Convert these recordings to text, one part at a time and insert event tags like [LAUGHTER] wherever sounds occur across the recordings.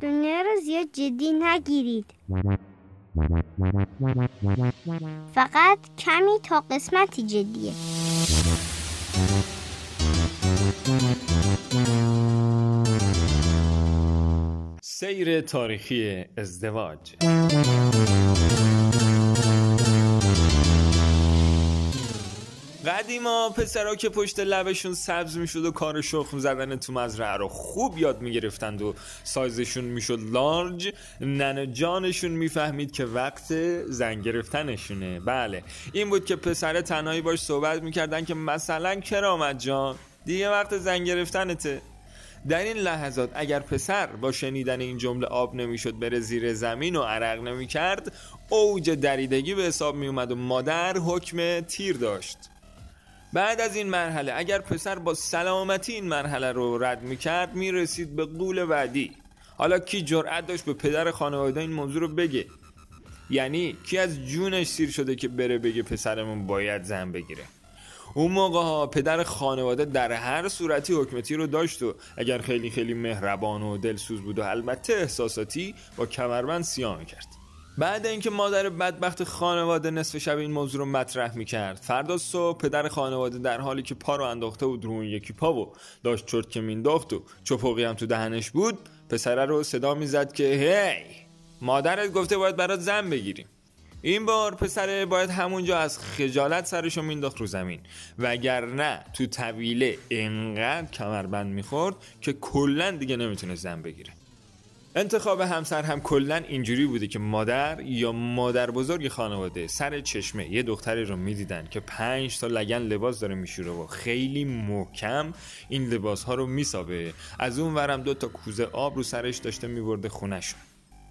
دنیا رو زیاد جدی نگیرید. فقط کمی تا قسمتی جدیه. سیر تاریخی ازدواج. قدیما پسرا که پشت لبشون سبز می‌شد و کار شخم زدن تو مزرعه رو خوب یاد می‌گرفتند و سایزشون می‌شد لارج ننه جانشون می‌فهمید که وقت زن گرفتنشونه. بله این بود که پسر تنهایی باش صحبت می‌کردن که مثلا کرامت جان دیگه وقت زن گرفتنته. در این لحظات اگر پسر با شنیدن این جمله آب نمی‌شد بره زیر زمین و عرق نمی‌کرد اوج دریدگی به حساب می اومد و مادر حکم تیر داشت. بعد از این مرحله اگر پسر با سلامتی این مرحله رو رد می‌کرد می‌رسید به قول بعدی. حالا کی جرأت داشت به پدر خانواده این موضوع رو بگه؟ یعنی کی از جونش سیر شده که بره بگه پسرمون باید زن بگیره؟ اون موقع ها پدر خانواده در هر صورتی حکمتی رو داشت و اگر خیلی خیلی مهربان و دلسوز بود و البته احساساتی با کمربند سیاه کرد بعد اینکه مادر بدبخت خانواده نصف شب این موضوع رو مطرح می‌کرد فردا صبح پدر خانواده در حالی که پا رو انداخته بود رو یکی پا و داشت چرت که مینداخت و چپقی هم تو دهنش بود پسره رو صدا می‌زد که هی مادرت گفته باید برات زن بگیریم. این بار پسر باید همونجا از خجالت سرشو مینداخت رو زمین. وگرنه تو طویله انقدر کمربند می‌خورد که کلا دیگه نمی‌تونه زن بگیره. انتخاب همسر هم کلا اینجوری بوده که مادر یا مادر بزرگ خانواده سر چشمه یه دختری رو می‌دیدن که پنج تا لگن لباس داره میشوره و خیلی محکم این لباس ها رو میسابه. از اون ورم دو تا کوزه آب رو سرش داشته میبرده خونشون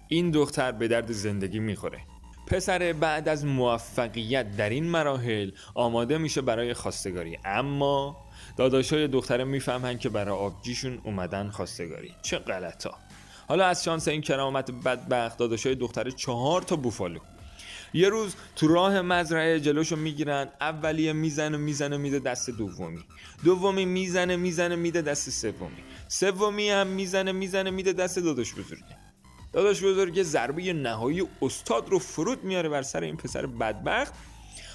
این دختر به درد زندگی می‌خوره. پسر بعد از موفقیت در این مراحل آماده میشه برای خواستگاری. اما داداشای دختره می‌فهمن که برای آبجیشون اومدن خواستگاری. چه غلطا. حالا از شانس این کرامت بدبخت داداشای دختره چهار تا بوفالو. یه روز تو راه مزرعه جلوشو می‌گیرن اولیه می‌زنه می‌زنه میده دست دومی. دومی می‌زنه می‌زنه میده دست سومی. سومی هم می‌زنه می‌زنه میده دست داداش بزرگه. داداش بزرگ ضربه نهایی استاد رو فرود میاره بر سر این پسر بدبخت.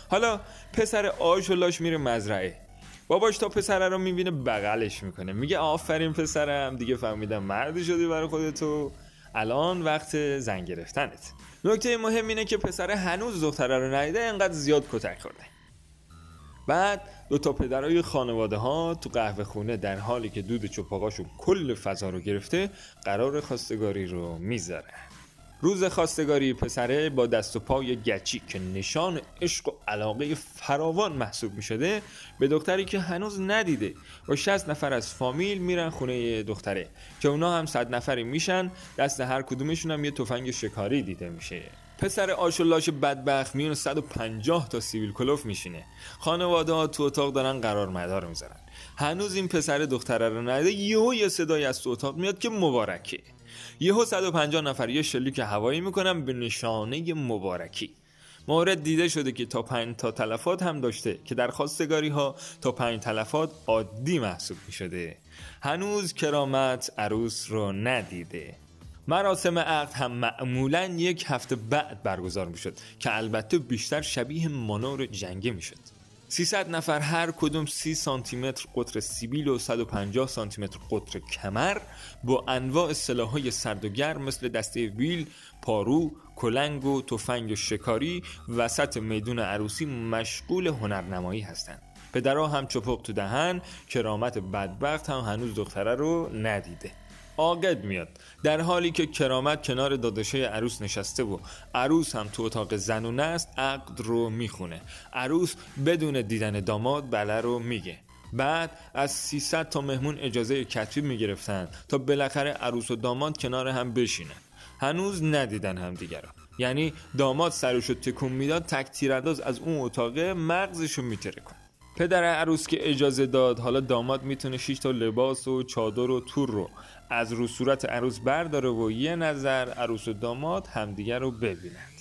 حالا پسر آش و لاش میره مزرعه. باباش تا پسره رو می‌بینه بغلش می‌کنه. میگه آفرین پسرم دیگه فهمیدم مرد شدی برای خودتو. الان وقت زن گرفتنت. نکته مهم اینه که پسر هنوز دختره رو ندیده انقدر زیاد کتک خورده. بعد دو تا پدرای خانواده ها تو قهوه خونه در حالی که دود چپاقاشون کل فضا رو گرفته قرار خواستگاری رو می‌ذاره روز خواستگاری پسره با دست و پای گچی که نشان عشق و علاقه فراوان محسوب می شده به دختری که هنوز ندیده. با 60 نفر از فامیل میرن خونه دختره که اونا هم صد نفری میشن. دست هر کدومشون هم یه تفنگ شکاری دیده میشه. پسر آشولاش بدبخت میون 150 تا سیویل کلوف میشینه. خانواده ها تو اتاق دارن قرار مدار می‌ذارن. هنوز این پسر دختره رو ندیده یهو یه صدای از تو اتاق میاد که مبارکه. یهو 150 نفر یه شلیک هوایی می‌کنن به نشانه مبارکی. مورد دیده شده که تا پنج تا تلفات هم داشته که در خواستگاری ها تا پنج تلفات عادی محسوب می شده هنوز کرامت عروس رو ندیده. مراسم عقد هم معمولا یک هفته بعد برگزار می شد که البته بیشتر شبیه مانور جنگه می شد 300 نفر هر کدوم 30 سانتی متر قطر سیبیل و 150 سانتی متر قطر کمر با انواع سلاحهای سرد و گرم مثل دسته ویل، پارو، کلنگ و تفنگ و شکاری وسط میدون عروسی مشغول هنرنمایی هستند. پدرها هم چپق تو دهن کرامت بدبخت هم هنوز دختره رو ندیده عاقد میاد. در حالی که کرامت کنار داداشه عروس نشسته و عروس هم تو اتاق زنونه است عقد رو می‌خونه. عروس بدون دیدن داماد بله رو میگه. بعد از 300 تا مهمون اجازه کتبی می‌گرفتن تا بالاخره عروس و داماد کنار هم بشینن. هنوز ندیدن هم دیگر یعنی داماد سرشو تکون می‌داد تک تیرانداز از اون اتاقه مغزشو میتره کن پدر عروس که اجازه داد حالا داماد می‌تونه 6 تا لباس و چادر و تور رو از رو صورت عروس برداره و یه نظر عروس و داماد همدیگر رو ببینند.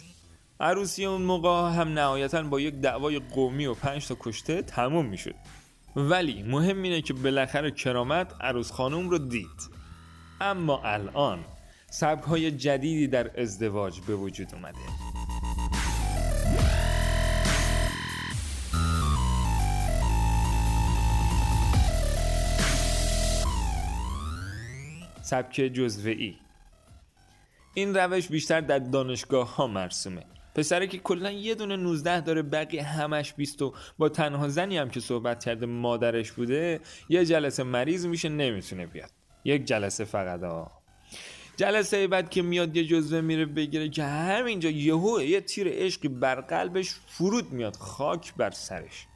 عروسی اون موقع هم نهایتا با یک دعوای قومی و پنج تا کشته تموم می‌شد. ولی مهم اینه که بالاخره کرامت عروس خانم رو دید. اما الان سبک های جدیدی در ازدواج به وجود اومده. سبک جزوه‌ای. این روش بیشتر در دانشگاه ها مرسومه. پسره که کلا یه دونه 19 داره بقیه همش 20 و با تنها زنی هم که صحبت کرده مادرش بوده یه جلسه مریض میشه نمی‌تونه بیاد. یک جلسه فقط ها جلسه بعد که میاد یه جزوه میره بگیره که همینجا یهو یه تیر عشقی بر قلبش فرود میاد خاک بر سرش.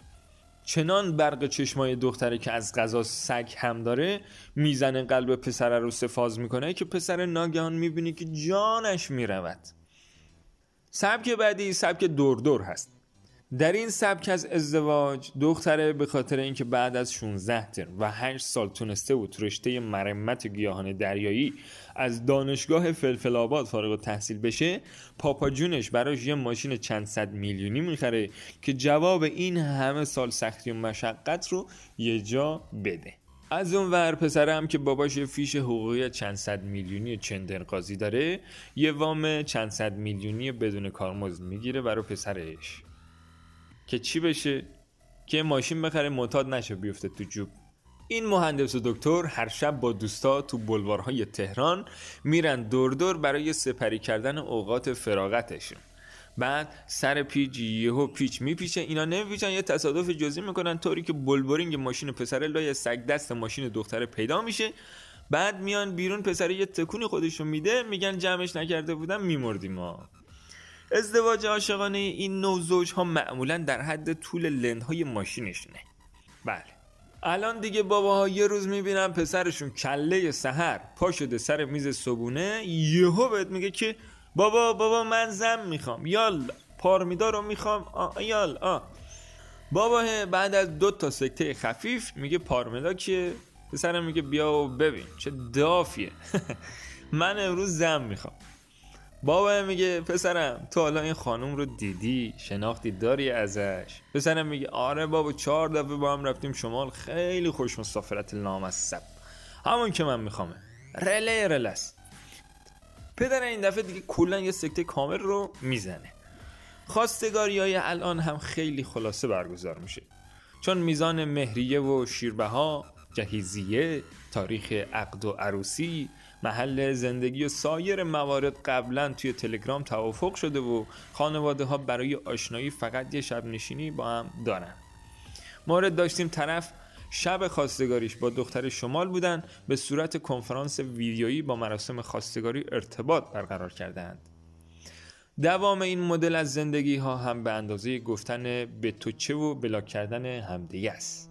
چنان برق چشمای دختره که از غذا سگ هم داره می‌زنه قلب پسره رو سفاز می‌کنه که پسر ناگهان می‌بینی که جانش می‌رود. سبک بعدی سبک دور هست. در این سبک از ازدواج دختره به خاطر اینکه بعد از 16 ترم و 8 سال تونسته بود رشته مرمت گیاهان دریایی از دانشگاه فلفل آباد فارغ تحصیل بشه پاپا جونش براش یه ماشین چند صد میلیونی می‌خره که جواب این همه سال سختی و مشقت رو یه جا بده. از اون ور پسرم که باباش یه فیش حقوقی چند صد میلیونی چندرقازی داره یه وام چند صد میلیونی بدون کارمزد می‌گیره برای پسرش. که چی بشه؟ که ماشین بخره معتاد نشه بیفته تو جوب. این مهندس و دکتر هر شب با دوستا تو بلوارهای تهران میرن دور دور برای سپری کردن اوقات فراغتشون. بعد سر پیچ یهو پیچ میپیچه اینا نمیپیچن یه تصادف جزئی می‌کنن طوری که بلبرینگ ماشین پسر لای سگ دست ماشین دختر پیدا میشه. بعد میان بیرون پسر یه تکونی خودشون میده میگن جمعش نکرده بودم میمردیم ما. ازدواج عاشقانه این نوع زوج ها معمولا در حد طول لندهای ماشینشونه. بله. الان دیگه باباها یه روز می‌بینن پسرشون کله سحر پا شده سر میز صبونه یهو بهت میگه که بابا بابا من زن می‌خوام. یال پارمیدا رو می‌خوام. آ یال آ. بابا بعد از دو تا سکته خفیف میگه پارمیدا که پسرم میگه بیا و ببین. چه دافیه. [LAUGHS] من امروز زن می‌خوام. بابا میگه پسرم تو حالا این خانوم رو دیدی؟ شناختی داری ازش؟ پسرم میگه آره بابا چهار دفعه با هم رفتیم شمال خیلی خوش مسافرت لامصب همون که من میخوامه رله رلس پدر این دفعه دیگه کلا یه سکته کامل رو می‌زنه. خواستگاری های الان هم خیلی خلاصه برگزار میشه. چون میزان مهریه و شیربه ها جهیزیه تاریخ عقد و عروسی محل زندگی و سایر موارد قبلا توی تلگرام توافق شده و خانواده ها برای آشنایی فقط یه شب نشینی با هم دارن. مورد داشتیم طرف شب خواستگاریش. با دختر شمال بودن به صورت کنفرانس ویدیویی با مراسم خواستگاری ارتباط برقرار کردند. دوام این مدل از زندگی ها هم به اندازه گفتن به تو چه و بلاک کردن همدیگه است.